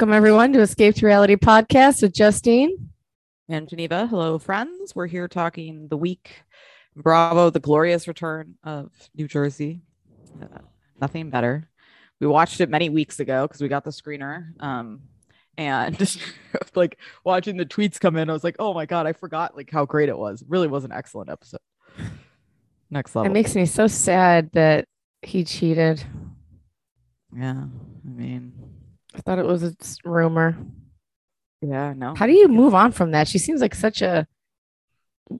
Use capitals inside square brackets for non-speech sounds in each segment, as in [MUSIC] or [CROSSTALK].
Welcome, everyone, to Escape to Reality podcast with Justine. and Geneva. Hello, friends. We're here talking the week. Bravo, the glorious return of New Jersey. Uh, nothing better. We watched it many weeks ago because we got the screener. Um, and just [LAUGHS] like watching the tweets come in, I was like, oh my God, I forgot like how great it was. It really was an excellent episode. Next level. It makes me so sad that he cheated. yeah. I mean, I thought it was a rumor. yeah, no. How do you move on from that? She seems like such a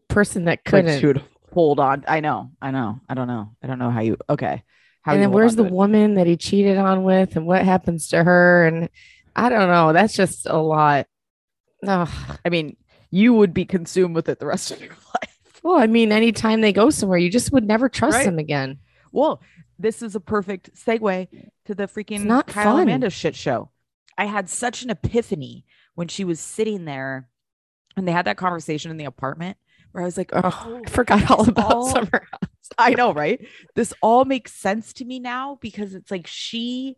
person that couldn't. she would hold on? I know. I know. I don't know. I don't know how you, okay. How and then where's the it. woman that he cheated on with, and what happens to her? And I don't know. That's just a lot. Oh, I mean, you would be consumed with it the rest of your [LAUGHS] life. well, I mean, anytime they go somewhere, you just would never trust Right. them again. Well, this is a perfect segue to the freaking not Kyle fun. Amanda shit show. I had such an epiphany when she was sitting there and they had that conversation in the apartment where I was like, Oh, oh, I forgot all about all- summer. [LAUGHS] I know, right? This all makes sense to me now because it's like she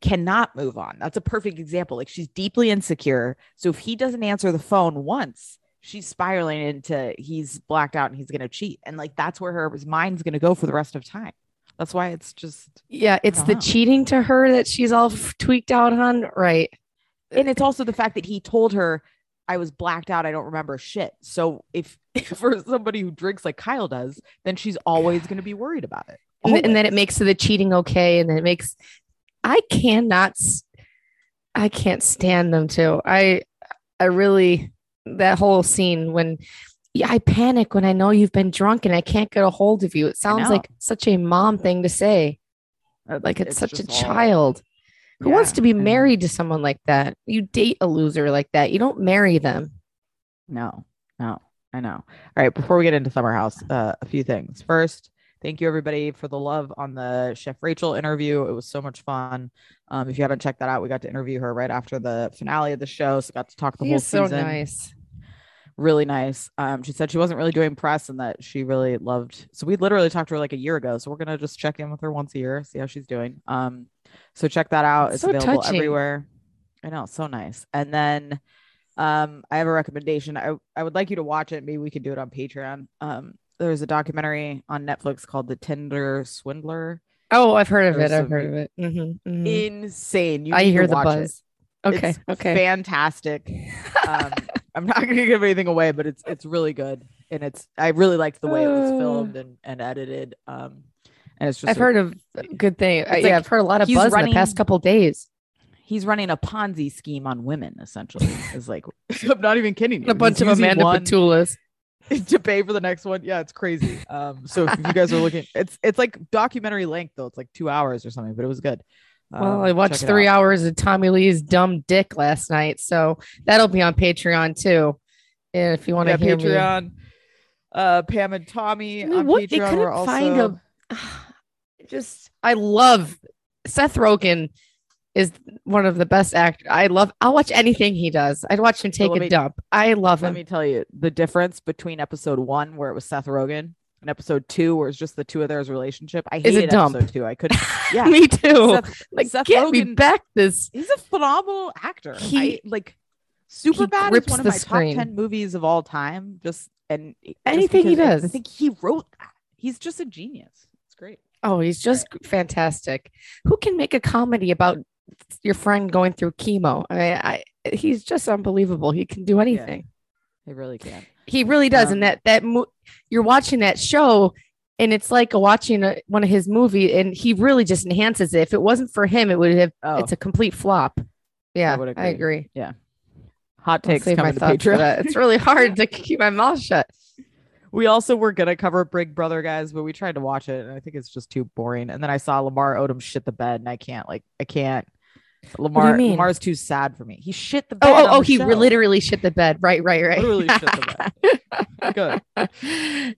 cannot move on. That's a perfect example. Like she's deeply insecure. So if he doesn't answer the phone once, she's spiraling into he's blacked out and he's going to cheat. And like that's where her mind's going to go for the rest of time. That's why it's just Yeah, it's the know. cheating to her that she's all tweaked out on. Right. and it's also the fact that he told her I was blacked out. I don't remember shit. So if [LAUGHS] for somebody who drinks like Kyle does, then she's always going to be worried about it. And, and then it makes the cheating okay. And then it makes, I cannot, I can't stand them too. I, I really, that whole scene when yeah, I panic when I know you've been drunk and I can't get a hold of you. It sounds like such a mom thing to say. Uh, Like it's, such a all- child. Who wants to be married to someone like that? You date a loser like that. You don't marry them. No, no, I know. All right, before we get into Summer House, uh, a few things. First, thank you everybody for the love on the Chef Rachel interview. It was so much fun. Um, if you haven't checked that out, we got to interview her right after the finale of the show, so got to talk the He whole is so season. nice. Really nice. Um, she said she wasn't really doing press and that she really loved. So we literally talked to her like a year ago. So we're gonna just check in with her once a year, see how she's doing. Um, so check that out. It's so available touching. everywhere. I know, so nice. And then um, I have a recommendation. I, I would like you to watch it. Maybe we could do it on Patreon. Um, there's a documentary on Netflix called The Tinder Swindler. Oh, I've heard of it. I've heard of it. Mhm, mhm. Insane. You I hear the watch it. buzz. Okay. It's okay. Fantastic. [LAUGHS] Um, I'm not going to give anything away, but it's it's really good, and it's I really liked the way it was Uh. filmed and, and edited. Um, and it's just I've a- heard of good thing. It's yeah, I've heard a lot of buzz in the past couple days. he's running a Ponzi scheme on women. Essentially, is like [LAUGHS] I'm not even kidding you. A bunch He's of Amanda one [LAUGHS] to pay for the next one. Yeah, it's crazy. Um, so if you guys are looking, it's it's like documentary length though. It's like two hours or something, but it was good. Well, Um, I watched three out. hours of Tommy Lee's dumb dick last night, so that'll be on Patreon too. If you want to Yeah, hear me, Patreon. Uh, Pam and Tommy I mean, on what- they Patreon. couldn't We're also find a- [SIGHS] just I love Seth Rogen is one of the best actors. I love. I'll watch anything he does. I'd watch him take a me- dump. I love Let him. Let me tell you the difference between episode one, where it was Seth Rogen, and episode two, where it's just the two of theirs relationship. I hated dump. episode two. I couldn't. [LAUGHS] Yeah, me too. Seth, like, Seth get me back this. he's a phenomenal actor. He- I, like super bad is one of my screen. top ten movies of all time. Just and just Anything he does. I think he wrote that. He's just a genius. It's great. Oh, he's just fantastic. Who can make a comedy about your friend going through chemo? I, I he's just unbelievable. He can do anything. He really can. He really does. Um, and that that mo- you're watching that show, and it's like watching a, one of his movie, and he really just enhances it. If it wasn't for him, it would have. Oh, It's a complete flop. Yeah, would I agree. Yeah, hot I'll takes save my coming to thoughts for Patreon. that. It's really [LAUGHS] hard to keep my mouth shut. We also were gonna cover Big Brother, guys, but we tried to watch it, and I think it's just too boring. And then I saw Lamar Odom shit the bed, and I can't, like, I can't. Lamar? Lamar's too sad for me. He shit the oh, bed. Oh, oh, oh the he show. literally shit the bed. Right, right, right. Literally shit the bed. [LAUGHS]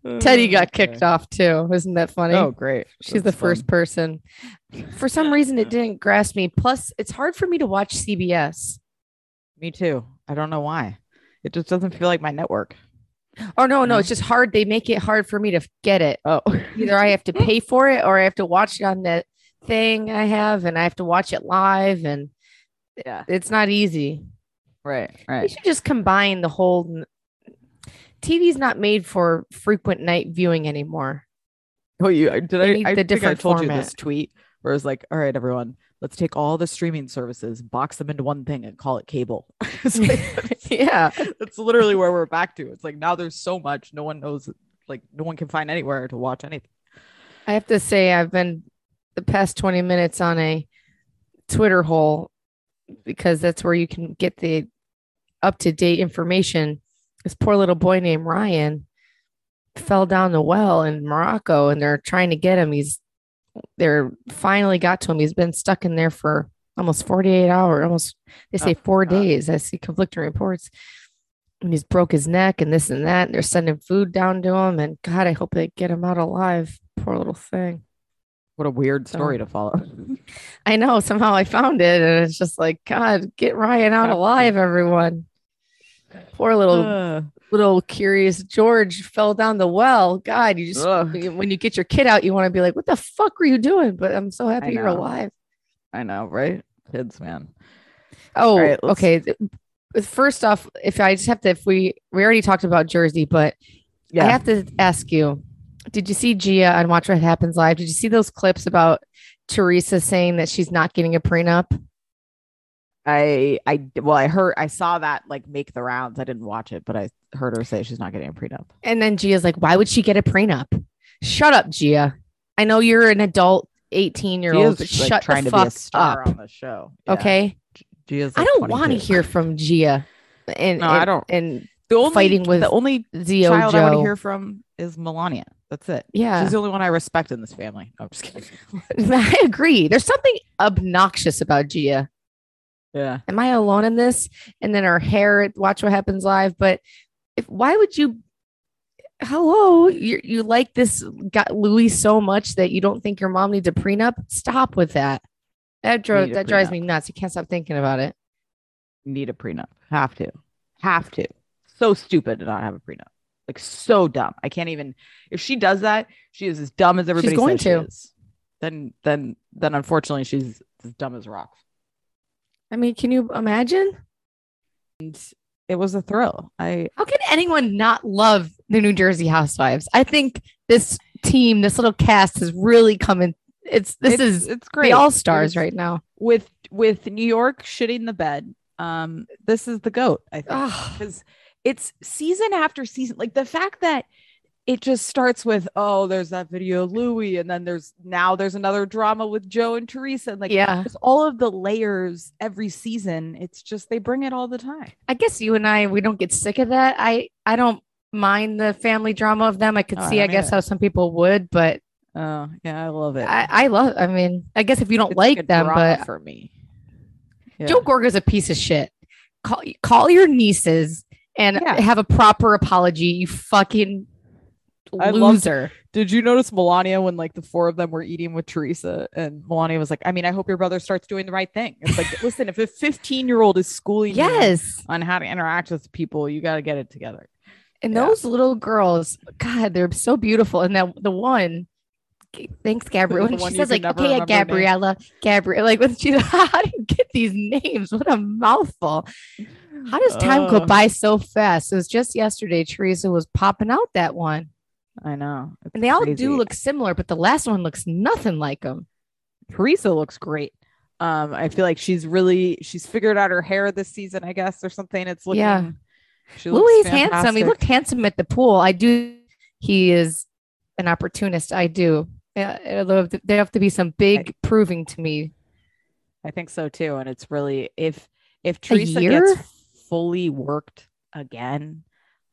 Good. Teddy got Okay. kicked off too. Isn't that funny? Oh, great. She's the That's first fun. person. For some reason, it didn't grasp me. Plus, it's hard for me to watch CBS. Me too. I don't know why. It just doesn't feel like my network. Oh no, no, it's just hard. They make it hard for me to get it. Oh, Either I have to pay for it or I have to watch it on that thing I have, and I have to watch it live. And Yeah. It's not easy. Right. Right. should just combine the whole. TV's not made for frequent night viewing anymore. Oh, you uh, did They I? I the think I different told you this tweet where it's like, all right, everyone, let's take all the streaming services, box them into one thing, and call it cable. [LAUGHS] Like- [LAUGHS] yeah. that's literally where we're back to. It's like now there's so much, no one knows. Like no one can find anywhere to watch anything. I have to say, I've been the past 20 minutes on a Twitter hole because that's where you can get the up to date information. This poor little boy named Ryan fell down the well in Morocco and they're trying to get him. He's, they're finally got to him. He's been stuck in there for almost 48 hours, almost, they say Oh, four God. days. I see conflicting reports. And he's broke his neck and this and that. And they're sending food down to him. And God, I hope they get him out alive. Poor little thing. What a weird So- story to follow. [LAUGHS] I know somehow I found it, and it's just like, God, get Ryan out alive, everyone. Poor little Uh, little curious George fell down the well. God, you just ugh, when you get your kid out, you want to be like, what the fuck were you doing? But I'm so happy you're alive. I know, right? Kids, man. Oh, right, okay. First off, if I just have to, if we we already talked about Jersey, but Yeah. I have to ask you, did you see Gia on Watch What Happens Live? Did you see those clips about Teresa saying that she's not getting a prenup? I I well I heard I saw that like make the rounds. I didn't watch it, but I heard her say she's not getting a prenup. And then Gia's like, why would she get a prenup? Shut up, Gia. I know you're an adult 18 year old, but like, shut trying the to be a fuck star up. on the show. Yeah. Okay. Gia's I don't want to hear from Gia and, No, and, I don't. and the only fighting with the only Zio child I want to hear from is Milania. That's it. Yeah. She's the only one I respect in this family. No, I'm just kidding. [LAUGHS] I agree. There's something obnoxious about Gia. yeah. Am I alone in this? And then her hair Watch What Happens Live. But if why would you? Hello, you you like this got Louis so much that you don't think your mom needs a prenup? Stop with that. That dro- Need a that drives me nuts. You can't stop thinking about it. Need a prenup. Have to. Have to. So stupid to not have a prenup. Like so dumb. I can't even. If she does that, she is as dumb as everybody She's going she to. is. Then, then, then, unfortunately, she's as dumb as rocks. I mean, can you imagine? And it was a thrill. I How can anyone not love the New Jersey Housewives? I think this team, this little cast, has really come in. It's this it's, is it's great. the all stars right now. with with New York shitting the bed. Um, this is the goat. I think because it's season after season. Like the fact that it just starts with oh, there's that video of Louis, and then there's now there's another drama with Joe and Teresa. And like yeah, all of the layers every season. It's just they bring it all the time. I guess you and I we don't get sick of that. I I don't mind the family drama of them. I could Oh, see, I, don't guess, either. how some people would, but Oh yeah, I love it. I I love. I mean, I guess if you don't It's like them, but for me, yeah. Joe Gorga's a piece of shit. Call call your nieces and Yeah. have a proper apology. You fucking I loser. Did you notice Milania when like the four of them were eating with Teresa and Milania was like, I mean, I hope your brother starts doing the right thing. It's like, [LAUGHS] listen, if a 15 year old is schooling you Yes. on how to interact with people, you got to get it together. And Yeah. those little girls, God, they're so beautiful. And that the one, thanks, Gabrielle. When she says like, okay, remember her name. Gabriella, Gabrielle, like when she, [LAUGHS] how do you get these names? What a mouthful. How does time go by so fast? It was just yesterday. Teresa was popping out that one, I know. It's and they all do look similar, but the last one looks nothing like them. Teresa looks great. Um, I feel like she's really she's figured out her hair this season, I guess, or something. It's looking Yeah. She looks Louis handsome. He looked handsome at the pool. I do. He is an opportunist. I do. Yeah, it'll have to- there have to be some big proving to me. I think so too. And it's really if if Teresa gets fully worked again,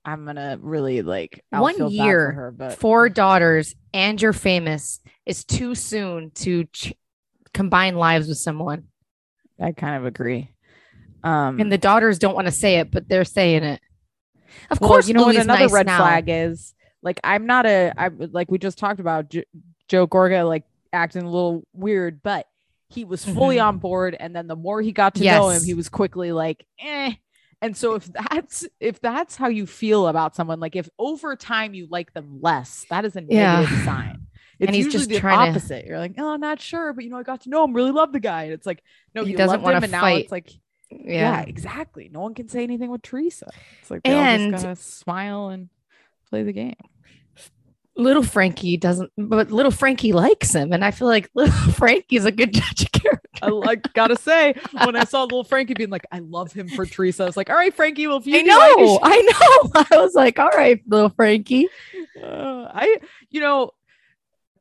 I'm gonna really like I'll One feel bad for year, her, but Four daughters, and you're famous. Is too soon to ch- combine lives with someone. I kind of agree. Um And the daughters don't want to say it, but they're saying it. Of well, course, you know what another nice red now. flag is like I'm not a I like we just talked about J- Joe Gorga like acting a little weird, but he was fully Mhm. on board and then the more he got to know him, he was quickly like, eh. And so if that's if that's how you feel about someone, like if over time you like them less, that is a Yeah. negative sign. It's And he's usually just the trying to- opposite. You're like, oh, I'm not sure, but you know, I got to know him, really love the guy. And it's like, no, He you doesn't and now fight. it's like, yeah. Yeah. exactly. No one can say anything with Teresa. It's like they all And- just gotta smile and play the game. Little Frankie doesn't, but little Frankie likes him. And I feel like [LAUGHS] little Frankie's a good judge of. I like gotta say, when I saw little Frankie being like, I love him for Teresa, I was like, all right, Frankie, well, if you I do, I know. I [LAUGHS] know. I was like, all right, little Frankie. Uh, I, you know,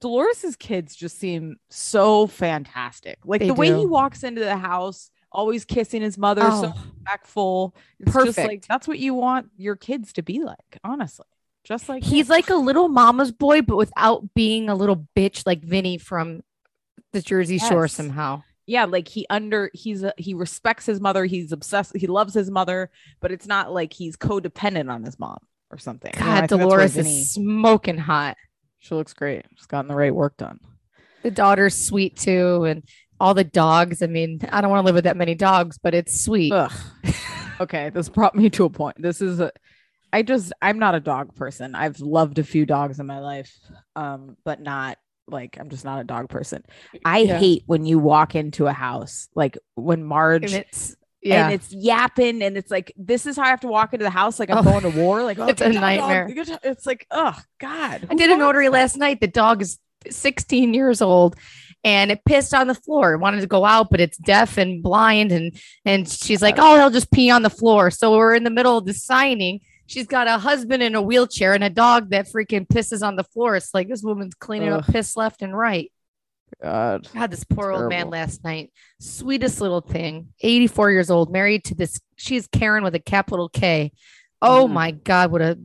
Dolores's kids just seem so fantastic. Like They the way he walks into the house, always kissing his mother, so Oh, respectful. It's just like Perfect. that's what you want your kids to be like, honestly. Just like he's him. like a little mama's boy, but without being a little bitch like Vinny from the Jersey Shore Yes. somehow. Yeah, like he under he's a, he respects his mother. He's obsessed. He loves his mother, but it's not like he's codependent on his mom or something. You know, I God, think Dolores is smoking hot. She looks great. She's gotten the right work done. The daughter's sweet too, and all the dogs. I mean, I don't want to live with that many dogs, but it's sweet. Okay, this brought me to a point. This is a I just I'm not a dog person. I've loved a few dogs in my life. Um, but not like I'm just not a dog person. I Yeah. hate when you walk into a house like when Marge And it's yeah, and it's yapping and it's like this is how I have to walk into the house like I'm Oh. going to war. Like [LAUGHS] oh, It's a job, dog. nightmare. It's like oh god. I did a wants notary last night. The dog is 16 years old and it pissed on the floor. It wanted to go out, but it's deaf and blind. And and she's like, Oh, he'll just pee on the floor. So we're in the middle of the signing. She's got a husband in a wheelchair and a dog that freaking pisses on the floor. It's like this woman's cleaning up Ugh. piss left and right. God. God, this poor old man last night. Sweetest little thing. 84 years old, married to this. She's Karen with a capital K. Oh Mhm. my God, what a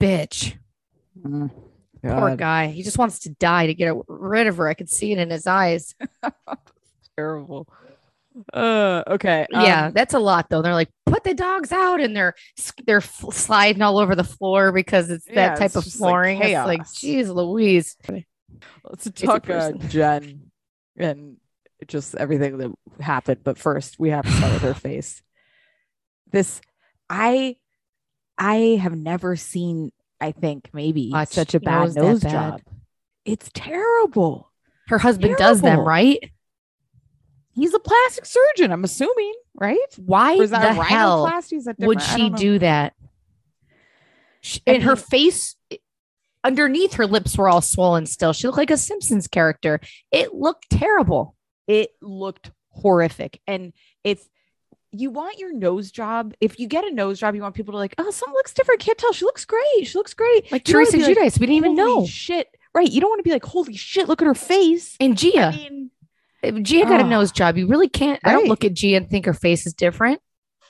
bitch. Mm, Poor guy. He just wants to die to get rid of her. I could see it in his eyes. [LAUGHS] Terrible. Uh okay. yeah, um, that's a lot though. They're like, put the dogs out, and they're they're sliding all over the floor because it's that Yeah, type it's of just like flooring. it's like, geez, Louise. let's talk uh. [LAUGHS] Jen and just everything that happened. But first, we have to start with her [LAUGHS] face. This, I, I have never seen. I think maybe Watch such a bad nose bad. job. It's terrible. Her husband does them, right? He's a plastic surgeon. I'm assuming, right? Why is that the a hell rhinoplasty? Is that would she do that? Sh- I and her face, underneath her lips were all swollen still. She looked like a Simpsons character. It looked terrible. it looked horrific and it's you want your nose job if you get a nose job you want people to like oh something looks different can't tell she looks great she looks great Like You Teresa be like, we didn't even know. shit right you don't want to be like holy shit look at her face And Gia, i mean Gia got a oh. nose job. You really can't. I don't look at Gia and think her face is different.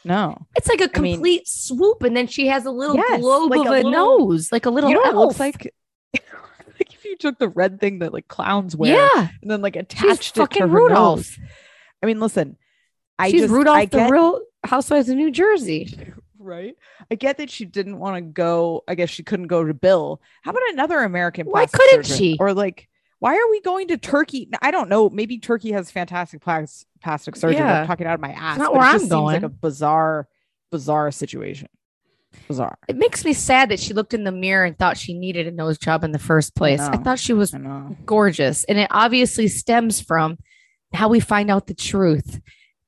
no It's like a I mean- complete swoop, and then she has a little Yes, globe like of a little- nose, like a little. you know it looks like [LAUGHS] like if you took the red thing that like clowns wear Yeah, and then like she's attached it to fucking her Rudolph. nose i mean listen i she's just Rudolph, I the real Housewives of New Jersey. [LAUGHS] right? I get that she didn't want to go. I guess she couldn't go to Bill. How about another American? Why couldn't surgeon? she? Or like, why are we going to Turkey? I don't know. Maybe Turkey has fantastic plas- plastic surgery. Yeah. I'm talking out of my ass. not where it I'm just seems like a bizarre, bizarre situation. Bizarre. It makes me sad that she looked in the mirror and thought she needed a nose job in the first place. I know. thought she was gorgeous, and it obviously stems from how we find out the truth.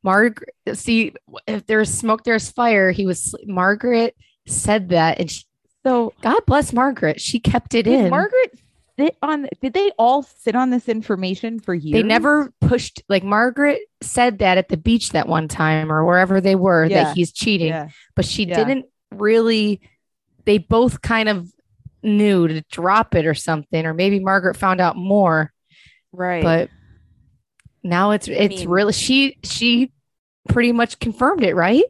Margaret, see, if there's smoke, there's fire. He was Margaret said that, and she, so God bless Margaret. She kept it Did in. Margaret sit on? Did they all sit on this information for years? they never pushed like Margaret said that at the beach that one time or wherever they were Yeah. that he's cheating, Yeah. but she Yeah. didn't really. They both kind of knew to drop it or something, or maybe Margaret found out more. Right. but now it's it's mean- really she she pretty much confirmed it, right?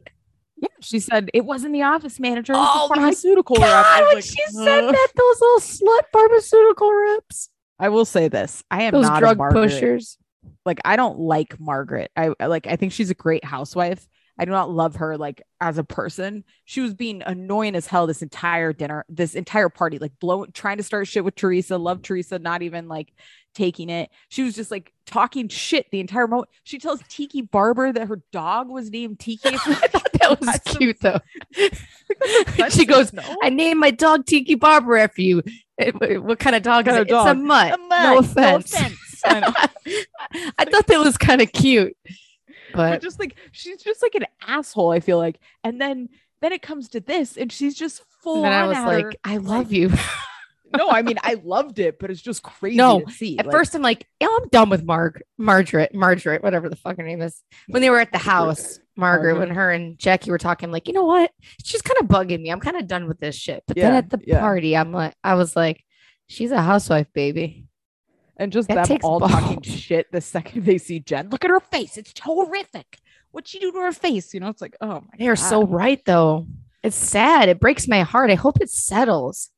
Yeah, she said it wasn't the office manager. It Oh was the my pharmaceutical rep. I God, was like, she said that, those little slut pharmaceutical reps, I will say this: I am those not drug pushers. like I don't like Margaret. I like I think she's a great housewife. I do not love her like as a person. She was being annoying as hell this entire dinner, this entire party, like blowing trying to start shit with Teresa, love Teresa, not even like taking it. She was just like talking shit the entire moment. She tells Tiki Barber that her dog was named Tiki. I thought [LAUGHS] that was cute though. [LAUGHS] She goes, no. I named my dog Tiki Barber after you. It- what kind of dog Kind is of it? It's a mutt. A No mutt, offense. I. [LAUGHS] I thought that was kind of cute, but but just like she's just like an asshole. I feel like, and then then it comes to this, and she's just full. then I was like, her. I love you. [LAUGHS] no, I mean I loved it, but it's just crazy. No, see. At like, first, I'm like, oh, I'm done with Marg, Margaret, Margaret, whatever the fuck her name is. When they were at the house, Margaret, uh-huh. when her and Jackie were talking, like, you know what? She's kind of bugging me. I'm kind of done with this shit. But then at the yeah. party, I'm like, I was like, she's a housewife, baby. And just that them all talking shit the second they see Jen. Look at her face; it's horrific. What'd she do to her face? You know, it's like, oh my. They're so right, though. It's sad. It breaks my heart. I hope it settles.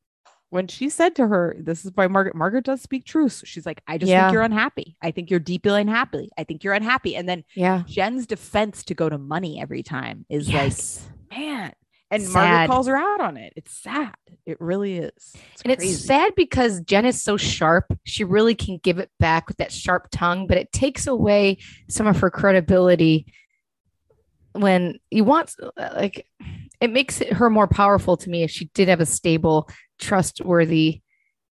when she said to her, "This is by Margaret." Margaret does speak truth. She's like, "I just Yeah. think you're unhappy. I think you're deeply unhappy. I think you're unhappy." And then Yeah. Jen's defense to go to money every time is Yes. like, man. And Sad. Margaret calls her out on it. It's sad. It really is. It's and crazy. it's sad because Jen is so sharp. She really can give it back with that sharp tongue, but it takes away some of her credibility when you want, uh, like, it makes it, her more powerful to me if she did have a stable, trustworthy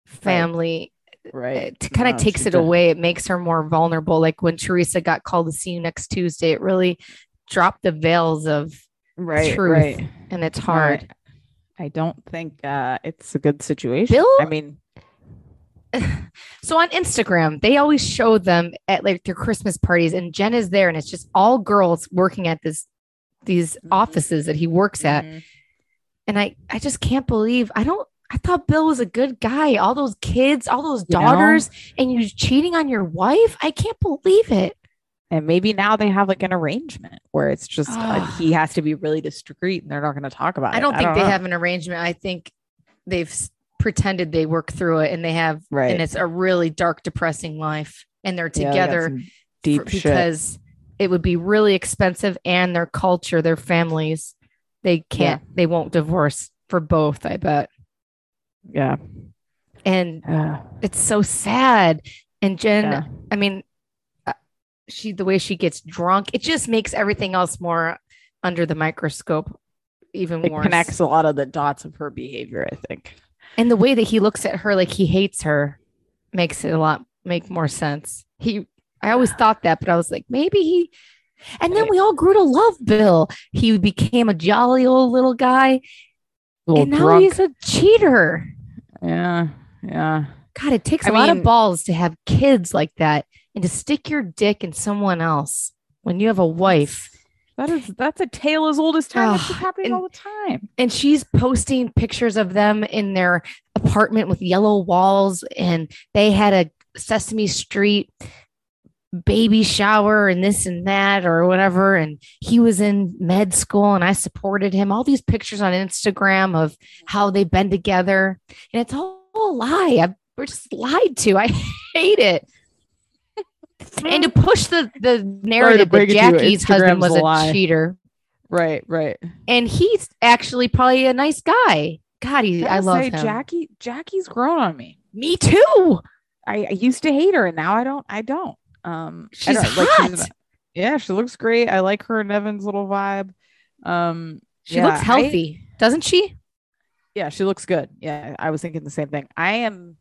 family. right. It kind of No, takes it does. away. It makes her more vulnerable. Like when Teresa got called to see you next Tuesday, it really dropped the veils of Right. truth, Right. and it's hard. I, I don't think uh, it's a good situation. Bill? I mean, [LAUGHS] So on Instagram, they always show them at like their Christmas parties, and Jen is there, and it's just all girls working at this these Mhm. offices that he works at. mhm. And I I just can't believe I don't I thought Bill was a good guy. All those kids, all those You know? daughters, and you cheating on your wife. I can't believe it. And maybe now they have like an arrangement where it's just uh, Ugh. he has to be really discreet and they're not going to talk about it. I don't think they know. have an arrangement. I think they've pretended they work through it, and they have, Right. and it's a really dark, depressing life, and they're Yeah, they together. for- deep shit. because it would be really expensive and their culture, their families, they can't, they won't divorce for both, I bet. Yeah. And Uh, it's so sad. And Jen, yeah. I mean, she, the way she gets drunk, it just makes everything else more under the microscope, even It more. connects a lot of the dots of her behavior, I think. And the way that he looks at her like he hates her makes it a lot make more sense. He I always thought that, but I was like, maybe he and then we all grew to love Bill. He became a jolly old little guy. Little and now drunk. he's a cheater. Yeah. Yeah. God, it takes I a lot of balls to have kids like that and to stick your dick in someone else when you have a wife. That is that's a tale as old as time. Ugh, ah, just happening and- all the time. and she's posting pictures of them in their apartment with yellow walls and they had a sesame street baby shower and this and that or whatever and he was in med school and i supported him all these pictures on instagram of how they've been together and it's all a lie I, we're just lied to i [LAUGHS] hate it and to push the the narrative that break it to you, jackie's husband was a a cheater Right, right. and he's actually probably a nice guy. God, he, I Gotta love say, him. Jackie. Jackie's grown on me. Me too. I, I used to hate her, and now I don't. I don't. Um, I She's don't- hot. yeah, she looks great. I like her and Evan's little vibe. Um, She yeah, looks I- healthy, doesn't she? yeah, she looks good. Yeah, I was thinking the same thing. I am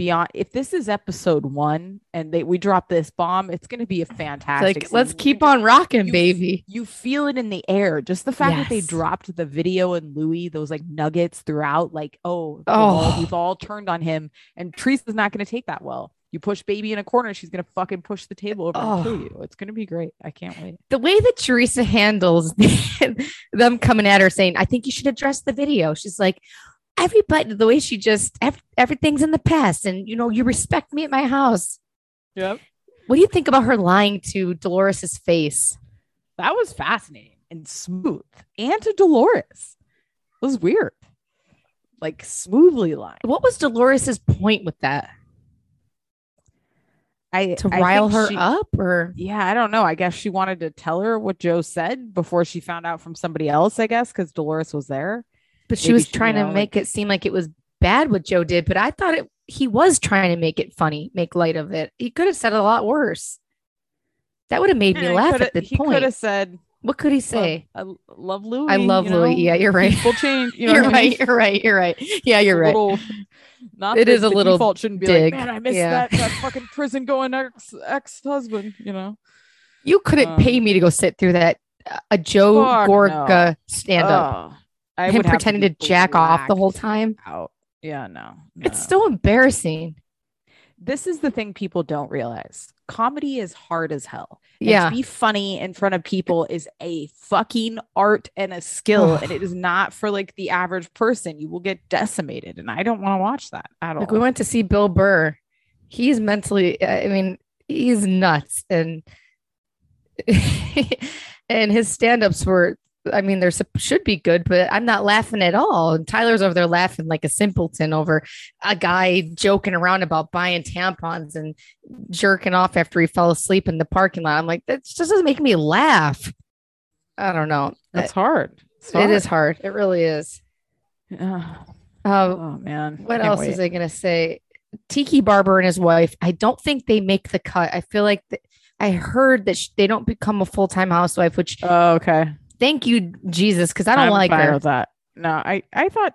beyond. If this is episode one and they we drop this bomb, it's going to be a It's fantastic. like, let's keep on rocking, you- baby. you feel it in the air. Just the fact that they dropped the video and Louis, those like nuggets throughout, like, oh, we've Oh. all- we've all turned on him. And Teresa's not going to take that well. You push baby in a corner, she's going to fucking push the table over and kill Oh. you. It's going to be great. I can't wait. The way that Teresa handles [LAUGHS] them coming at her saying, I think you should address the video. She's like, everybody, the way she just, ev- everything's in the past. And, you know, you respect me at my house. Yep. What do you think about her lying to Dolores's face? That was fascinating and smooth. And to Dolores. It was weird. Like smoothly lying. What was Dolores's point with that? I To I rile her she- up or? Yeah, I don't know. I guess she wanted to tell her what Joe said before she found out from somebody else, I guess, because Dolores was there. But she maybe was she, trying you to know, make it seem like it was bad what Joe did, but I thought it he was trying to make it funny, make light of it. He could have said a lot worse. That would have made me laugh at the he could have said What could he say? I l- love Louis. I love you Louis. know? Yeah, you're right. People change. You [LAUGHS] know you're what I mean? right. You're right. You're right. Yeah, you're right. Little, not It that is a the little default shouldn't be dig. like, man, I miss Yeah. that that fucking prison going ex ex husband. You know, You couldn't pay Um, me to go sit through that uh, a Joe Fuck Gorga stand up. Ugh. I Him pretending to be jack off the whole time. Out. Yeah, no, It's no. so embarrassing. this is the thing people don't realize. Comedy is hard as hell. And Yeah. to be funny in front of people is a fucking art and a skill, and it is not for like the average person. You will get decimated, and I don't want to watch that at all. Like we went to see Bill Burr. He's mentally, I mean, he's nuts. And [LAUGHS] and his stand-ups were, I mean, they're should be good, but I'm not laughing at all. And Tyler's over there laughing like a simpleton over a guy joking around about buying tampons and jerking off after he fell asleep in the parking lot. I'm like, that just doesn't make me laugh. I don't know. That's hard. It's It is hard. It really is. Yeah. Uh, Oh man. what else wait. is I gonna say? Tiki Barber and his wife. I don't think they make the cut. I feel like th- I heard that sh- they don't become a full time housewife. Which Oh, okay. Thank you Jesus, because I don't I'm like her. that. No, I I thought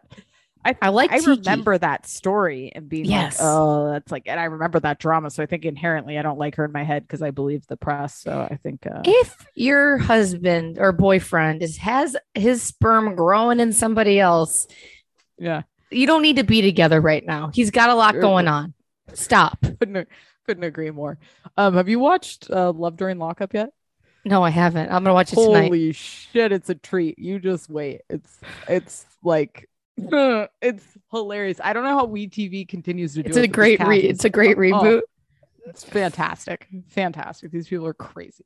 I I like. I Tiki. remember that story and being Yes. like, oh, that's like, and I remember that drama. So I think inherently I don't like her in my head because I believe the press. So I think, uh, If your husband or boyfriend is has his sperm growing in somebody else, yeah, you don't need to be together right now. He's got a lot going on. Stop. couldn't couldn't agree more. Um, have you watched uh, Love During Lockup yet? No, I haven't. I'm gonna watch it tonight. Holy shit, it's a treat. You just wait. It's it's like [LAUGHS] it's hilarious. I don't know how We TV continues to do It's it. a great re- It's a great [LAUGHS] Oh, reboot. it's fantastic. Fantastic. These people are crazy.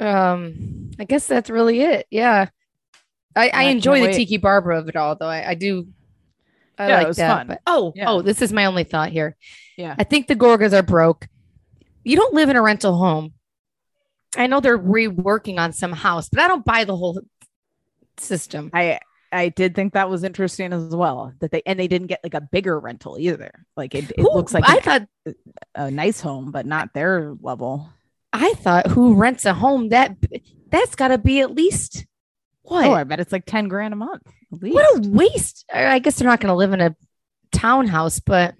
um i guess that's really it yeah i i I enjoy the wait. tiki barber of it all though i, I do i Yeah, like that but oh Yeah. oh this is my only thought here Yeah. i think the gorgas are broke you don't live in a rental home i know they're reworking on some house but i don't buy the whole system I I did think that was interesting as well. That they and they didn't get like a bigger rental either. Like it, it Who- looks like i thought a nice home, but not their level. i thought who rents a home that that's got to be at least what Oh, I bet it's like 10 grand a month. At least. what a waste i I guess they're not going to live in a townhouse but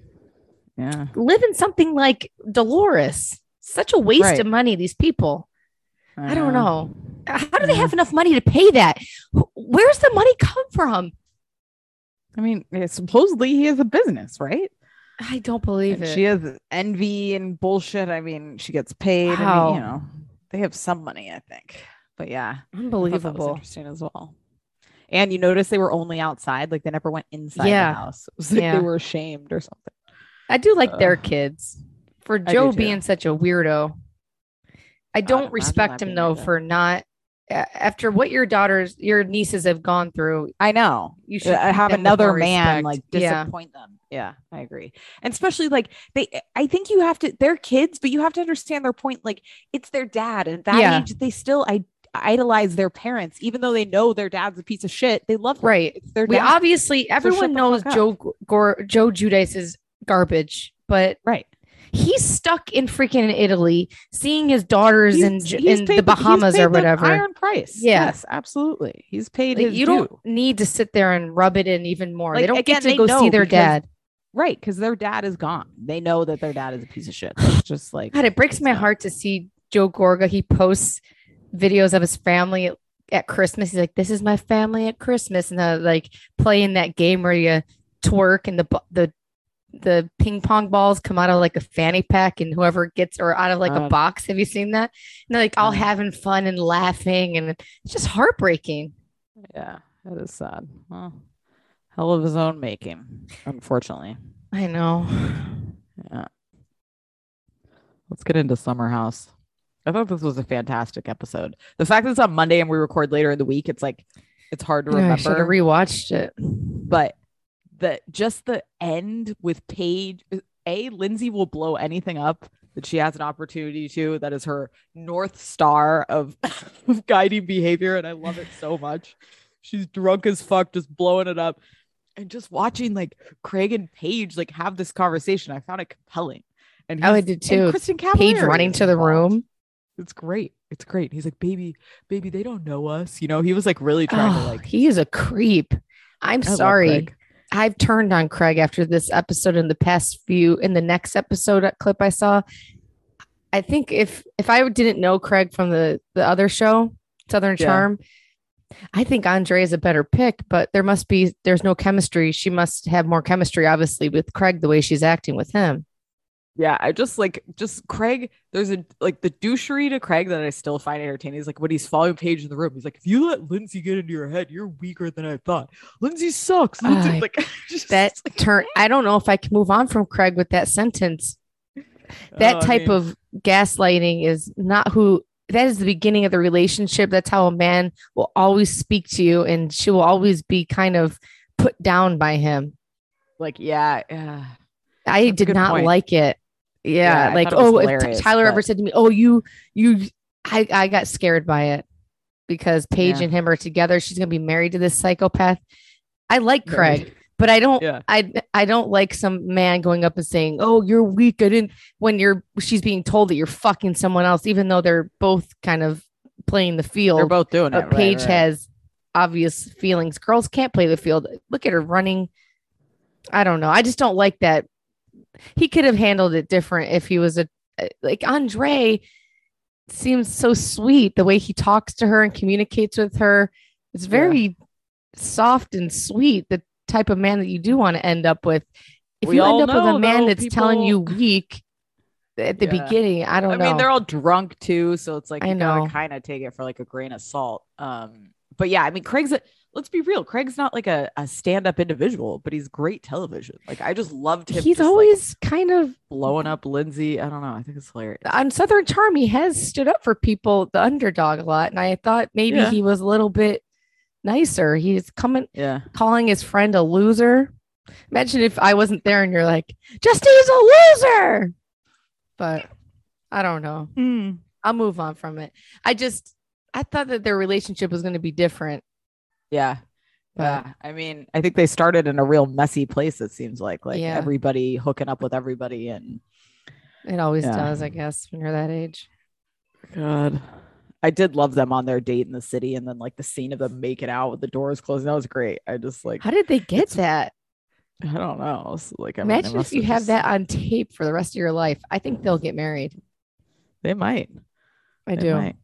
yeah. live in something like Dolores. Such a waste Right. of money, these people. I don't know. know. How do they have enough money to pay that? Wh- Where's the money come from? I mean, eh, supposedly he has a business, right? I don't believe And it. she has envy and bullshit. I mean, she gets paid. I mean, you know, they have some money, I think. But yeah, I that was Unbelievable. interesting as well. And you notice they were only outside, like they never went inside Yeah. the house. [LAUGHS] It was like Yeah. they were ashamed or something. I do like their Uh, kids. For Joe being such a weirdo, I don't imagine respect him though either. for not. After what your daughters, your nieces have gone through, I know. you should I have another man respect. like yeah, disappoint them. Yeah, I agree. And especially like they eh, I think you have to they're kids, but you have to understand their point. Like it's their dad. And at that Yeah. age, they still I idolize their parents, even though they know their dad's a piece of shit. They love them. right. It's their We obviously everyone the knows. Joe Gor- Joe Giudice is garbage, but right. He's stuck in freaking Italy, seeing his daughters He's- in he's in paid the Bahamas or whatever. Iron price. Yeah. Yes, absolutely. He's paid Like, you due. don't need to sit there and rub it in even more. Like, they don't again, get to go see their because- dad. Right, because their dad is gone. They know that their dad is a piece of shit. [SIGHS] It's just like God, it breaks my heart to see Joe Gorga. He posts videos of his family at, Christmas. He's like, "This is my family at Christmas," and uh, like playing that game where you twerk and the the the ping pong balls come out of like a fanny pack, and whoever gets or out of like a box. Have you seen that? And they're like all No. having fun and laughing, and it's just heartbreaking. Yeah, it is sad. Well, hell of his own making, unfortunately. I know. Yeah. Let's get into Summer House. I thought this was a fantastic episode. The fact that it's on Monday and we record later in the week, it's like it's hard to Yeah, I should have rewatched it. but the just the end with Paige, a Lindsay will blow anything up that she has an opportunity to. That is her north star of, of [LAUGHS] guiding behavior, and I love it so much. She's drunk as fuck, just blowing it up, and just watching like Craig and Paige like have this conversation. I found it compelling. And Oh, I did too. Kristen Paige Cavallari running to the room. it's great. It's great. He's like, baby, baby, they don't know us. You know, he was like really trying Oh, to like. he is a creep. I'm I sorry. I've turned on Craig after this episode in the past few in the next episode clip I saw. I think if if I didn't know Craig from the the other show, Southern Yeah. Charm, I think Andre is a better pick, but there must be there's no chemistry. She must have more chemistry obviously with Craig the way she's acting with him. Yeah, I just like just Craig. There's a like the douchery to Craig that I still find entertaining. Is like when he's following Paige in the room. He's like, if you let Lindsay get into your head, you're weaker than I thought. Lindsay sucks. [LAUGHS] Lindsay, Ah, like [LAUGHS] just- That turn I don't know if I can move on from Craig with that sentence. that Oh, I type mean, of gaslighting is not who that is the beginning of the relationship that's how a man will always speak to you and she will always be kind of put down by him like yeah, yeah. i That's did not point. like it yeah, Yeah, like thought it oh, was oh if tyler ever said to me oh you you i i got scared by it because paige Yeah. and him are together she's gonna be married to this psychopath i like craig but I don't Yeah. I I don't like some man going up and saying, "Oh, you're weak." I didn't when you're she's being told that you're fucking someone else even though they're both kind of playing the field. They're both doing it. But right, Paige right. has obvious feelings. Girls can't play the field. Look at her running. I don't know. I just don't like that. He could have handled it different if he was a like Andre seems so sweet the way he talks to her and communicates with her. It's very soft and sweet. The type of man that you do want to end up with. If We you end up with a man though, that's telling you weak at the Yeah. beginning, I don't I know. mean, they're all drunk too, so it's like I you know. kind of take it for like a grain of salt. Um, but yeah, I mean, Craig's. A, let's be real, Craig's not like a, a stand-up individual, but he's great television. Like I just loved him. He's just, like, always kind of blowing up Lindsay. I don't know. I think it's hilarious. on Southern Charm, he has stood up for people, the underdog, a lot. And I thought maybe Yeah. he was a little bit nicer. He's coming, Yeah, calling his friend a loser. Imagine if I wasn't there and you're like, Justine's a loser. But I don't know. Hmm. I'll move on from it. I just, I thought that their relationship was going to be different. Yeah, But yeah. I mean, I think they started in a real messy place. It seems like like Yeah. everybody hooking up with everybody and it always Yeah. does, I guess, when you're that age. God. I did love them on their date in the city, and then like the scene of them making out with the doors closed. That was great. I just like How did they get that? I don't know. It's like I mean, Imagine if must you have that on tape for the rest of your life. I think they'll get married. They might. I They do. might.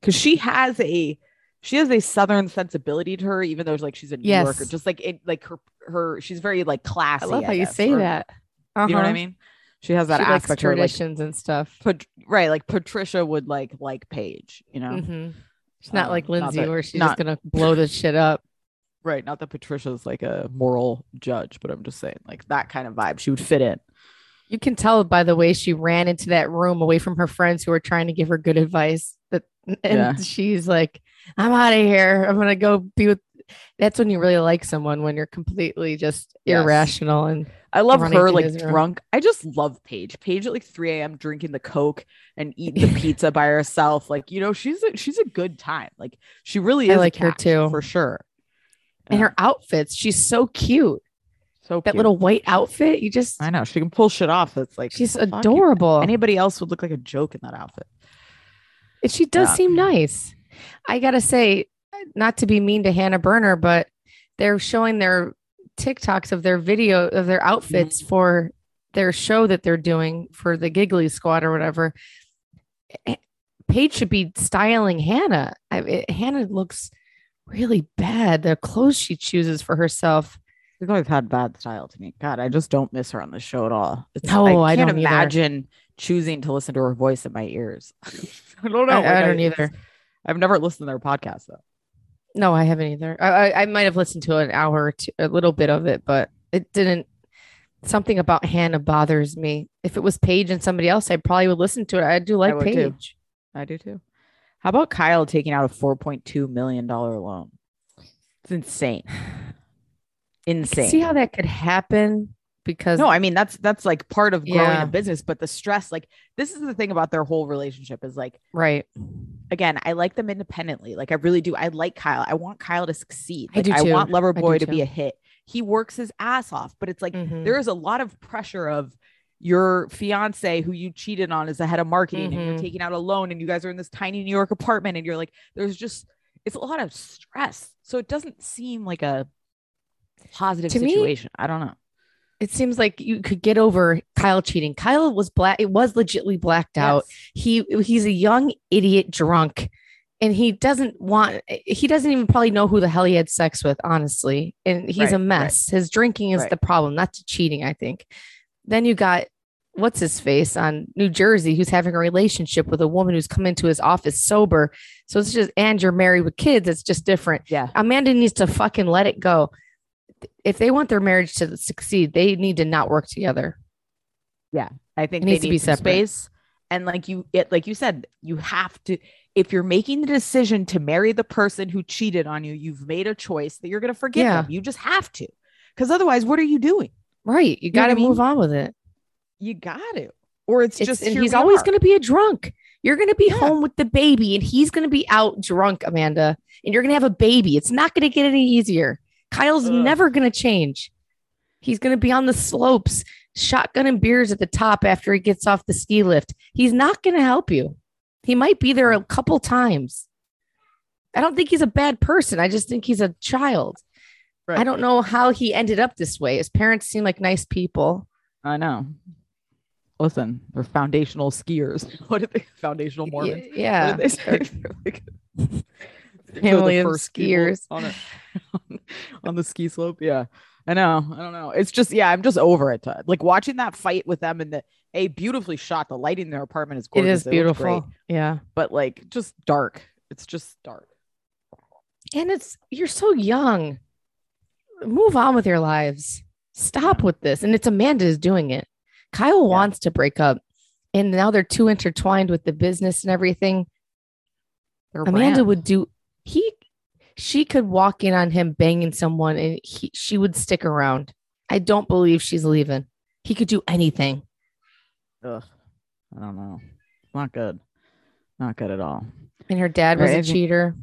Because she has a she has a southern sensibility to her, even though like she's a New Yorker. Just like it, like her her she's very like classy. I love how you guess, say or- that. You know what I Uh-huh. mean? She has that she aspect to her, like traditions and stuff. Pat- right, like Patricia would like like Paige. You know, Mhm. She's not Um, like not Lindsay, that- where she's not- just gonna blow this shit up. right? Not that Patricia's like a moral judge, but I'm just saying like that kind of vibe. She would fit in. You can tell by the way she ran into that room away from her friends who were trying to give her good advice. That and Yeah. she's like, "I'm out of here. I'm gonna go be with." That's when you really like someone when you're completely just Yes. irrational and I love her like drunk. I just love Paige. Paige at like 3 a.m. drinking the Coke and eating the pizza by herself. Like, you know, she's a she's a good time. Like she really is a like her too. For sure. and Yeah. her outfits. She's so cute. so That cute. little white outfit. You just I know she can pull shit off. That's like she's fuck you. adorable. Anybody else would look like a joke in that outfit. And she does Yeah. seem nice. I gotta say, not to be mean to Hannah Berner, but they're showing their TikToks of their video of their outfits Mm-hmm. for their show that they're doing for the Giggly Squad or whatever. Eh, Paige should be styling Hannah. I, it, Hannah looks really bad. The clothes she chooses for herself. She's always had bad style to me. God, I just don't miss her on the show at all. It's, No, I can't don't either. imagine choosing to listen to her voice in my ears. [LAUGHS] I don't know. I, I don't either. I've never listened to their podcast though. No, I haven't either. I, I, I might have listened to an hour or two, a little bit of it, but it didn't. Something about Hannah bothers me. If it was Paige and somebody else, I probably would listen to it. I do like too. Paige. I do too. How about Kyle taking out a four point two million dollar loan? It's insane. [SIGHS] Insane. see how that could happen because no, I mean that's that's like part of growing Yeah. a business, but the stress, like this is the thing about their whole relationship is like right. again, I like them independently. Like I really do. I like Kyle. I want Kyle to succeed. I Like, do I want Loverboy to be a hit. He works his ass off, but it's like Mhm. there is a lot of pressure of your fiance who you cheated on is the head of marketing and you're Mhm. taking out a loan and you guys are in this tiny New York apartment and you're like, there's just it's a lot of stress. So it doesn't seem like a positive To me- situation. I don't know. It seems like you could get over Kyle cheating. Kyle was black. It was legitly blacked out. He he's a young idiot drunk, and he doesn't want. He doesn't even probably know who the hell he had sex with, honestly. And he's Right, a right. mess. His drinking is Right. the problem, not the cheating. I think. Then you got what's his face on New Jersey, who's having a relationship with a woman who's come into his office sober. So it's just and you're married with kids. It's just different. Yeah. Amanda needs to fucking let it go. If they want their marriage to succeed, they need to not work together. Yeah, I think It they needs to be separate. space. And like you it like you said, you have to if you're making the decision to marry the person who cheated on you, you've made a choice that you're gonna forgive Yeah. them. You just have to. Because otherwise, what are you doing? Right. You what got I to move mean? on with it. You got to. Or it's, It's, just and he's always going to be a drunk. You're going to be Yeah. home with the baby and he's going to be out drunk, Amanda. And you're going to have a baby. It's not going to get any easier. Kyle's Ugh. never going to change. He's going to be on the slopes, shotgunning beers at the top after he gets off the ski lift. He's not going to help you. He might be there a couple times. I don't think he's a bad person. I just think he's a child. Right. I don't know how he ended up this way. His parents seem like nice people. I know. Listen, they're foundational skiers. [LAUGHS] What are they? Foundational Mormons. Yeah. [LAUGHS] [LAUGHS] What did they say? They're like- they're Family the of first people skiers. on, a, [LAUGHS] on, on the ski slope. Yeah, I know. I don't know. It's just yeah, I'm just over it. Like watching that fight with them and the a beautifully shot. The lighting in their apartment is It gorgeous. is It beautiful. Yeah. but like just dark. It's just dark. And it's you're so young. Move on with your lives. Stop with this. And it's Amanda is doing it. Kyle wants to break up. And now they're too intertwined with the business and everything. Their Amanda brand. would do he she could walk in on him banging someone and he she would stick around. I don't believe she's leaving. He could do anything. Ugh, I don't know. Not good. Not good at all. And her dad was Right, a cheater.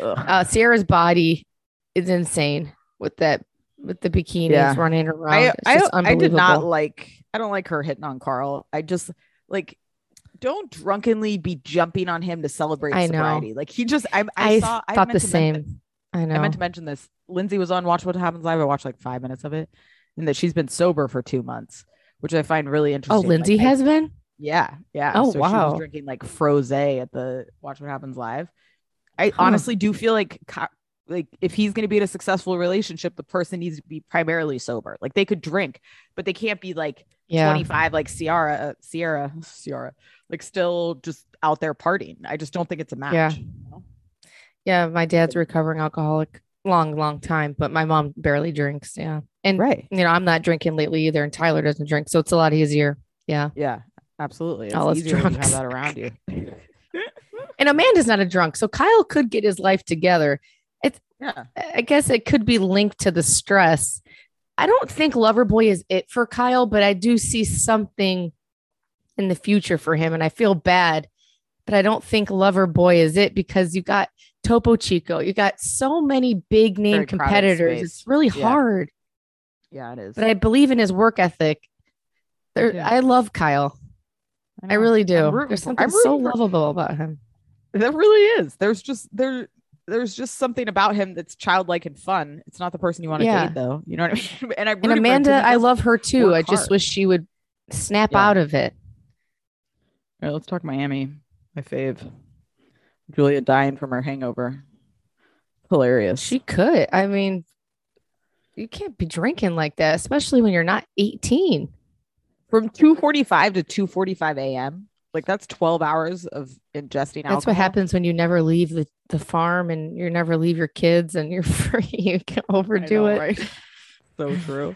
Uh Ciara's body is insane with that with the bikinis Yeah. running around. I I, just I did not like I don't like her hitting on Carl. I just like don't drunkenly be jumping on him to celebrate I know. sobriety. Like he just I I, I, saw I thought meant the same. I know. I meant to mention this. Lindsay was on Watch What Happens Live. I watched like five minutes of it, and that she's been sober for two months, which I find really oh, interesting. Like, Lindsay I- has been. yeah, yeah. Oh, so She wow. was drinking like froze at the Watch What Happens Live. I Huh. honestly do feel like like if he's going to be in a successful relationship, the person needs to be primarily sober. Like they could drink, but they can't be like Yeah. 25 like Ciara, uh, Ciara, Ciara, [LAUGHS] like still just out there partying. I just don't think it's a match. Yeah. you know? Yeah. My dad's a recovering alcoholic, long, long time, but my mom barely drinks. Yeah. And Right. you know, I'm not drinking lately either, and Tyler doesn't drink, so it's a lot easier. Yeah. Yeah. Absolutely. It's All easier drunks. have that around you. [LAUGHS] [LAUGHS] And Amanda's not a drunk, so Kyle could get his life together. It's yeah. I guess it could be linked to the stress. I don't think Loverboy is it for Kyle, but I do see something in the future for him, and I feel bad. But I don't think Loverboy is it because you got Topo Chico, you got so many big name Very competitors. It's really Yeah. hard. Yeah, it is. But I believe in his work ethic. There, too. I love Kyle. I know. really do. There's something so lovable about him. There really is. There's just there there's just something about him that's childlike and fun. It's not the person you want to Yeah. date though. You know what I mean? [LAUGHS] And I And Amanda, I love her too. I just hard. wish she would snap Yeah. out of it. All right, let's talk Miami. My fave. Julia dying from her hangover. Hilarious. She could. I mean, you can't be drinking like that, especially when you're not 18. from 2:45 to 2:45 a.m. Like that's 12 hours of ingesting alcohol. That's what happens when you never leave the, the farm and you never leave your kids and you're [LAUGHS] free. You can overdo know, it. right? [LAUGHS] so true.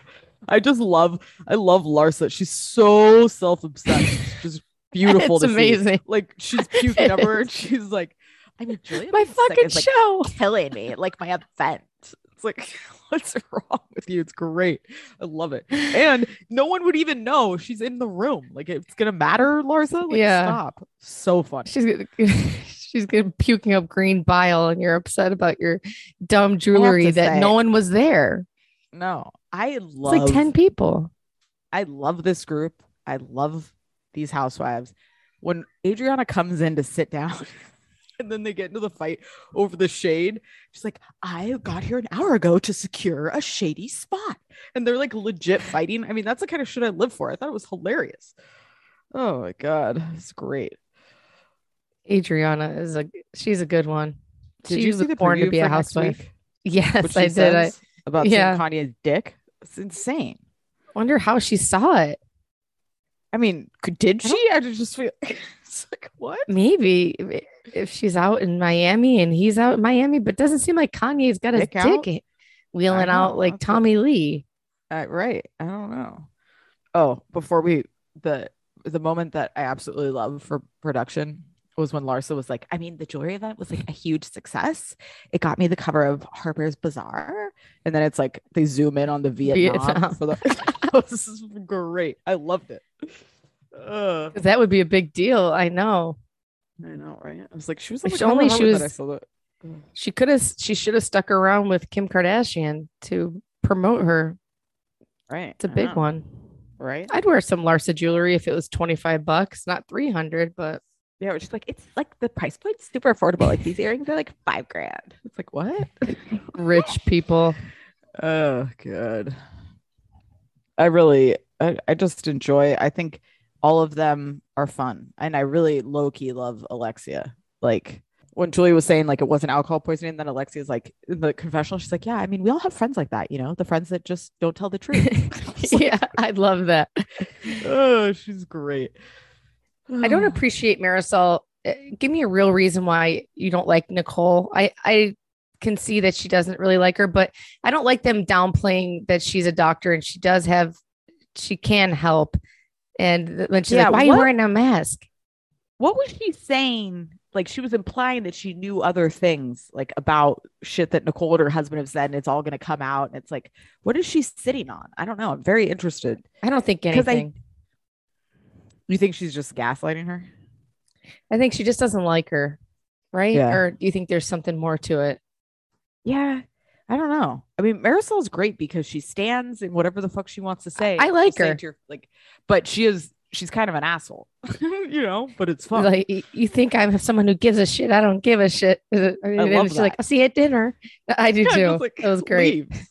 I just love I love Larsa. She's so self-obsessed. Just beautiful It's to see. amazing. Like she's [LAUGHS] puking everywhere. she's like, I mean, Julia My fucking is, like, show. killing me. Like my event. It's like, what's [LAUGHS] wrong with you? It's great. I love it. And no one would even know she's in the room. Like it's gonna matter, Larsa. Like, Yeah. stop. So funny. She's [LAUGHS] she's gonna puking up green bile and you're upset about your dumb jewelry that say- no one was there. No, I love It's like 10 people. I love this group. I love these housewives. When Adriana comes in to sit down [LAUGHS] [LAUGHS] and then they get into the fight over the shade, she's like, I got here an hour ago to secure a shady spot. And they're like legit fighting. I mean, that's the kind of shit I live for. I thought it was hilarious. Oh my God. It's great. Adriana is a she's a good one. Did she you was see the born to be a housewife. week? Yes, I did. I about yeah. seeing Kanye's dick. It's insane. wonder how she saw it. I mean, could- did I she? I just feel [LAUGHS] it's like what? Maybe if- if she's out in Miami and he's out in Miami, but doesn't seem like Kanye's got his Dick out? dick wheeling know, out like Tommy Lee. Uh, right. I don't know. Oh, before we the the moment that I absolutely love for production was when Larsa was like, I mean, the jewelry event was like a huge success. It got me the cover of Harper's Bazaar. And then it's like they zoom in on the Vietnam, Vietnam. for the [LAUGHS] [LAUGHS] oh, this is great. I loved it. Uh, 'Cause That would be a big deal. I know. I know, right? I was like, she was like, only she Harper's, and I was- saw that. She could have. She should have stuck around with Kim Kardashian to promote her. Right. It's a I big know, one. Right. I'd wear some Larsa jewelry if it was twenty five bucks, not three hundred. But Yeah, it's just like it's like the price point's super affordable. Like these earrings are like five grand. It's like what? [LAUGHS] rich people. Oh, good. I really, I, I just enjoy. I think all of them are fun, and I really low key love Alexia. Like when Julie was saying like it wasn't alcohol poisoning, then Alexia's like in the confessional. She's like, yeah, I mean, we all have friends like that, you know, the friends that just don't tell the truth. [LAUGHS] [LAUGHS] Yeah, I love that. oh, she's great. I don't [SIGHS] appreciate Marysol. Uh, Give me a real reason why you don't like Nicole. I I can see that she doesn't really like her, but I don't like them downplaying that she's a doctor and she does have she can help. And when she's Yeah, like, "Why are you wearing a mask?" what was she saying? Like she was implying that she knew other things, like about shit that Nicole and her husband have said, and it's all going to come out. And it's like, what is she sitting on? I don't know. I'm very interested. I don't think 'Cause I- anything. You think she's just gaslighting her? I, think she just doesn't like her, right? Yeah. Or do you think there's something more to it? Yeah, I don't know. I mean, Marysol's great because she stands and whatever the fuck she wants to say. I like her. your- like, but she is. She's kind of an asshole, [LAUGHS] you know. But it's fun. Like you think I'm someone who gives a shit. I don't give a shit. I mean, and love she's like, "I'll oh, see you at dinner." I do [LAUGHS] Yeah, too. like, it was great. leaves.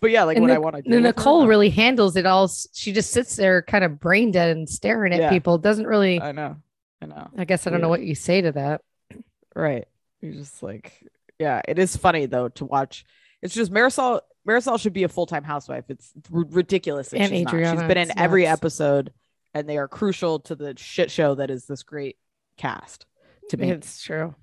But yeah, like And when Nic- I want to. The Nicole really handles it all. She just sits there, kind of brain dead and staring at Yeah. people. Doesn't really. I know. I know. I guess I don't know what you say to that. Right. You're just like, yeah, it is funny though to watch. It's just Marysol. Marysol should be a full time housewife. It's r- ridiculous. That And she's, not. she's Adriana, been in every nuts. episode, and they are crucial to the shit show that is this great cast. To me, It's true.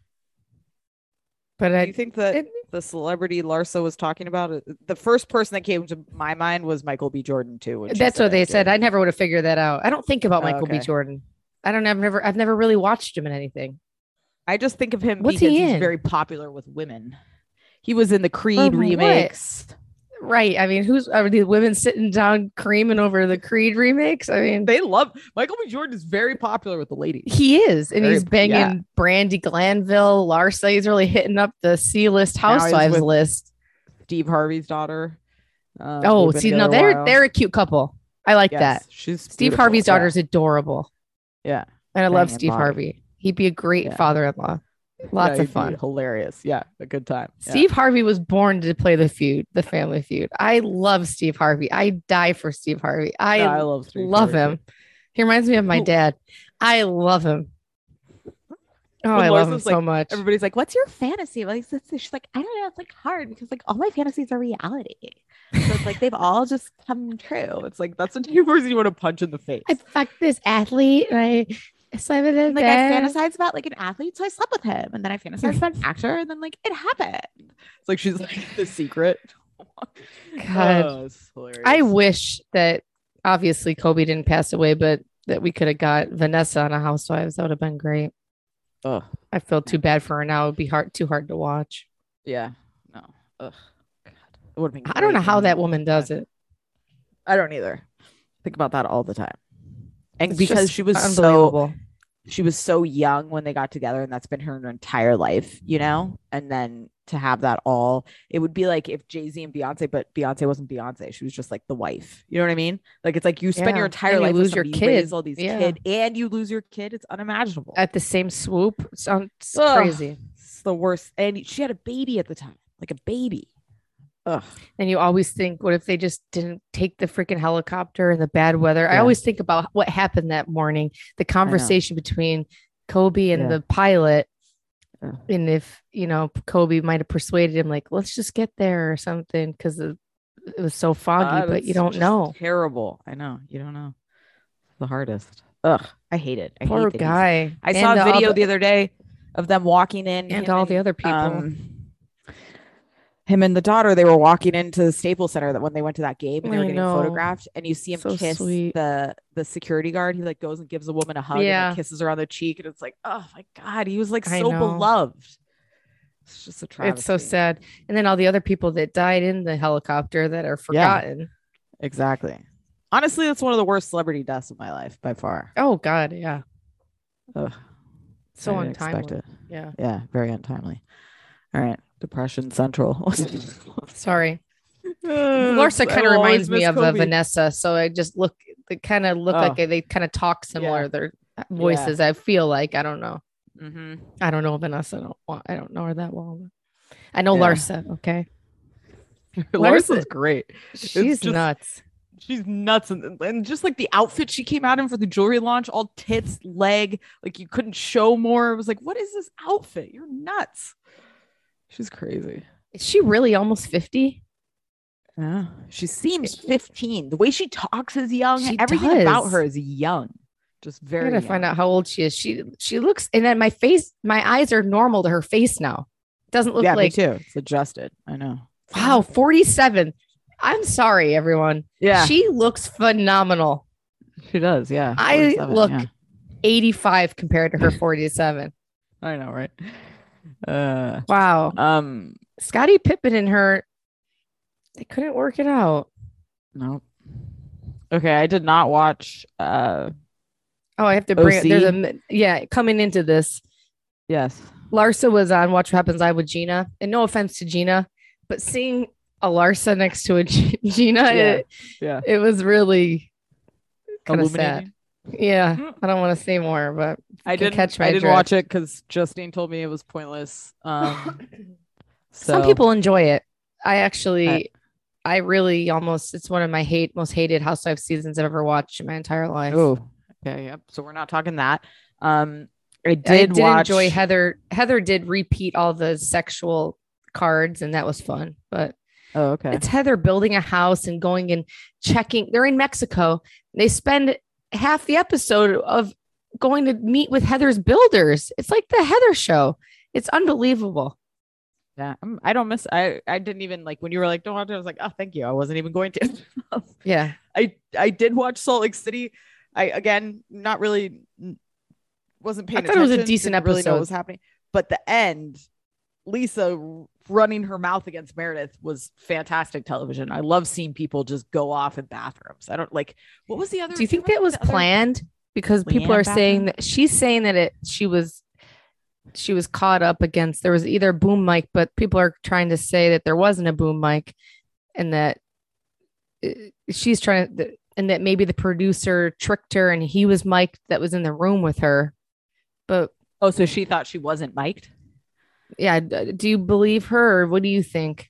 But do I, you think that it- the celebrity Larsa was talking about? Uh, the first person that came to my mind was Michael B. Jordan too. that's what they said. I never would have figured that out. I don't think about Oh, Michael B. Jordan. I don't. I've never. I've never really watched him in anything. I just think of him What's because he he's in? very popular with women. He was in the Creed what? remakes. Right. I mean, who's are the women sitting down creaming over the Creed remix? I mean, They love Michael B. Jordan is very popular with the ladies. he is, and Very- he's banging yeah. Brandi Glanville. Larsa. He's really hitting up the C list housewives list. Steve Harvey's daughter. Uh, Oh, see, no, they're while. they're a cute couple. I like Yes, that. She's Steve. Harvey's Yeah. daughter is adorable, Yeah, and I love Banging Steve body. Harvey. He'd be a great Yeah. father-in-law. Lots Yeah, of fun. hilarious. Yeah, a good time. Yeah. Steve Harvey was born to play the feud, the family feud. I love Steve Harvey. I die for Steve Harvey. I, No, I love Steve love Harvey. him. He reminds me of my dad. I love him. Oh, When I love him Larsa's so much. Everybody's like, "What's your fantasy?" Like, she's like, "I don't know. It's like hard because like all my fantasies are reality. So it's like they've [LAUGHS] all just come true. It's like that's the two person you want to punch in the face. I fucked this athlete and I slept with him. like I fantasized about like an athlete, so I slept with him, and then I fantasized about an [LAUGHS] actor, and then like it happened. It's like she's like the secret. [LAUGHS] God. Oh. I wish that obviously Kobe didn't pass away, but that we could have got Vanessa on a Housewives. That would have been great. Ugh. I feel too bad for her now. It would be hard, too hard to watch. Yeah. No. Ugh. God. It would have been. I don't know how that woman does it. I don't either. Think about that all the time. And It's because she was so she was so young when they got together and that's been her entire life, you mm-hmm. know? And then to have that all, it would be like if Jay-Z and Beyonce, but Beyonce wasn't Beyonce. She was just like the wife. You know what I mean? Like it's like you spend Yeah. your entire And you life lose with your somebody, you raise kid. all these Yeah. kid and you lose your kid. It's unimaginable. At the same swoop. Sounds crazy. It's the worst. And she had a baby at the time, like a baby. Ugh. And you always think, what if they just didn't take the freaking helicopter in the bad weather? I always think about what happened that morning, the conversation between Kobe and Yeah. the pilot. Yeah. And if, you know, Kobe might have persuaded him, like, let's just get there or something because it was so foggy, Uh, but you don't know. Terrible. I know. You don't know. It's the hardest. Ugh. I hate it. I Poor guy. I And saw a video the- the other day of them walking in And all the other people. um, him and the daughter, they were walking into the Staples Center that when they went to that game and they were getting know. photographed, and you see him So kiss sweet. the the security guard. He like goes and gives a woman a hug and Yeah. like, kisses her on the cheek, and it's like, oh my god, he was like I so know. beloved. It's just a travesty. It's so sad. And then all the other people that died in the helicopter that are forgotten. Exactly. Honestly, that's one of the worst celebrity deaths of my life by far. Oh God, yeah. Ugh. So I untimely. Yeah. Yeah, very untimely. All right, depression central. [LAUGHS] Sorry. [LAUGHS] Larsa kind of reminds me of uh, Vanessa, so I just look. They kind of look Oh. like they kind of talk similar. Their voices. I feel like I don't know. hmm I don't know Vanessa. I don't. I don't know her that well. I know Yeah. Larsa. Okay, [LAUGHS] Larsa's great. she's just- nuts. She's nuts, and, and just like the outfit she came out in for the jewelry launch, all tits, leg, like you couldn't show more. It was like, what is this outfit? You're nuts. She's crazy. Is she really almost fifty? Yeah, she seems 15. The way she talks is young. She Everything about her is young. Just I very. gotta find out how old she is. She she looks, and then my face, my eyes are normal to her face now. Doesn't look yeah, like me too. It's adjusted. I know. wow, forty seven. I'm sorry, everyone. Yeah, she, She looks phenomenal. She does. Yeah, I look yeah. 85 compared to her 47. [LAUGHS] I know, right? Uh, Wow. um, Scottie Pippen and her, they couldn't work it out. no. Okay, I did not watch. Uh, Oh, I have to bring it. There's a, yeah, coming into this, yes. Larsa was on Watch What Happens Live with Gina. And no offense to Gina, but seeing a Larsa next to a G- [LAUGHS] Gina, Yeah. it, Yeah. it was really kind of sad. Yeah. Mm. I don't want to say more, but I didn't catch my I didn't drift. watch it because Justine told me it was pointless. Um, [LAUGHS] some people enjoy it. I actually, I- I really almost, it's one of my hate, most hated Housewives seasons I've ever watched in my entire life. Oh, okay, yep. So we're not talking that. Um, I did, I did watch. enjoy Heather. Heather did repeat all the sexual cards, and that was fun. But Oh, okay. it's Heather building a house and going and checking. They're in Mexico. They spend half the episode of going to meet with Heather's builders. It's like the Heather show. It's unbelievable. Yeah, I'm, I don't miss. I I didn't even like when you were like, don't watch it. I was like, oh, thank you. I wasn't even going to. [LAUGHS] Yeah. I I did watch Salt Lake City. I again not really wasn't paying. I thought it was a decent didn't really know what episode. was happening. But the end, Lisa running her mouth against Meredith was fantastic television. I love seeing people just go off in bathrooms. I don't like. What was the other? Do you think that was planned? Because people Leanne are saying that she's saying that it she was she was caught up against there was either a boom mic, but people are trying to say that there wasn't a boom mic and that uh, she's trying to and that maybe the producer tricked her and he was mic'd that was in the room with her. But Oh, so she thought she wasn't mic'd. Yeah, do you believe her or what do you think?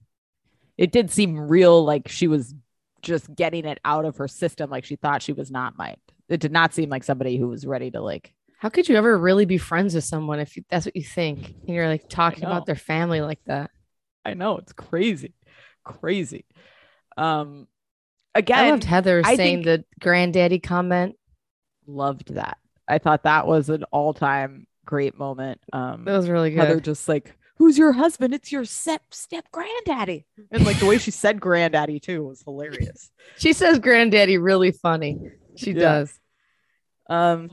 It did seem real, like she was just getting it out of her system, like she thought she was not mic'd. It did not seem like somebody who was ready to like. How could you ever really be friends with someone if you, that's what you think? And you're like talking about their family like that. I know it's crazy, crazy. Um, again, I loved Heather I saying the granddaddy comment. loved that. I thought that was an all-time great moment. Um, That was really good. Heather just like, "Who's your husband? It's your step step granddaddy," and like the way she said granddaddy too was hilarious. [LAUGHS] She says granddaddy really funny. She Yeah. does. Um,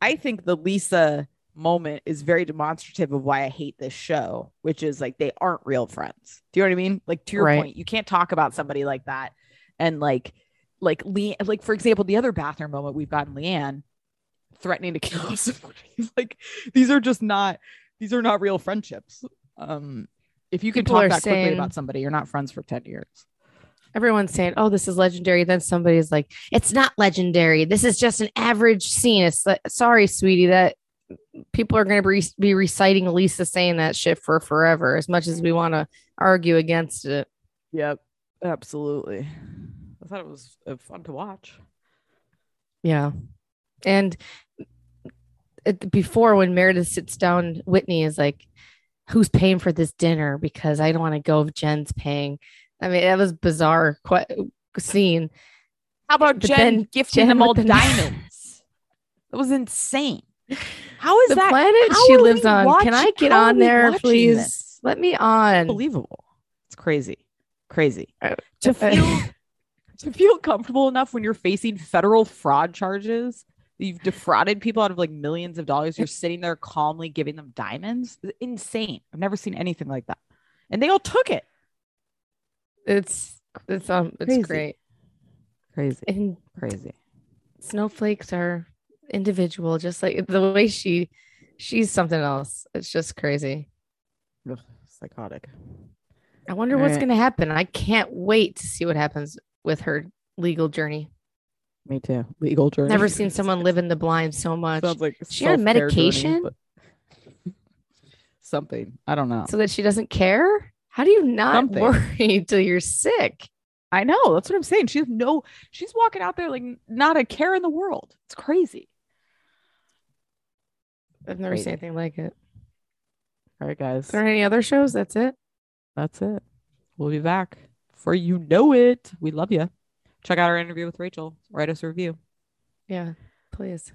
I think the Lisa moment is very demonstrative of why I hate this show, which is like they aren't real friends. Do you know what I mean? Like to your Right. point, you can't talk about somebody like that and like like Lee like for example, the other bathroom moment we've gotten LeeAnne threatening to kill [LAUGHS] somebody. [LAUGHS] like these are just not these are not real friendships. Um, if you can People talk are that quickly about somebody, you're not friends for ten years. Everyone's saying, "Oh, this is legendary." Then somebody's like, "It's not legendary. This is just an average scene." It's like, sorry, sweetie, that people are going to be, be reciting Lisa saying that shit for forever. As much as we want to argue against it, Yep, absolutely. I thought it was uh, fun to watch. yeah. And it, before, when Meredith sits down, Whitney is like, "Who's paying for this dinner?" Because I don't want to go if Jen's paying. I mean, that was bizarre que- scene. How about But Jen then gifting Jen them all the- [LAUGHS] diamonds? that was insane. How is the that planet how she lives on. watching- Can I get on there, please? this? Let me on. Unbelievable. It's crazy. Crazy. Uh, To uh, feel to feel comfortable enough when you're facing federal fraud charges, you've defrauded people out of like millions of dollars, you're sitting there calmly giving them diamonds. Insane. I've never seen anything like that. And they all took it. It's it's um it's Crazy. great. Crazy. And Crazy. snowflakes are individual, just like the way she she's something else. It's just crazy. Ugh, psychotic. I wonder what's Right. gonna happen. I can't wait to see what happens with her legal journey. Me too. Legal journey. Never seen someone live in the blind so much. Sounds like she on journey, medication? but- [LAUGHS] Something. I don't know. so that she doesn't care. How do you not Something. worry [LAUGHS] till you're sick? I know. That's what I'm saying. She has no. She's walking out there like not a care in the world. It's crazy. I've never Crazy. seen anything like it. All right, guys. Is there any other shows? That's it. That's it. We'll be back for you know it. We love you. Check out our interview with Rachel. Write us a review. Yeah, please.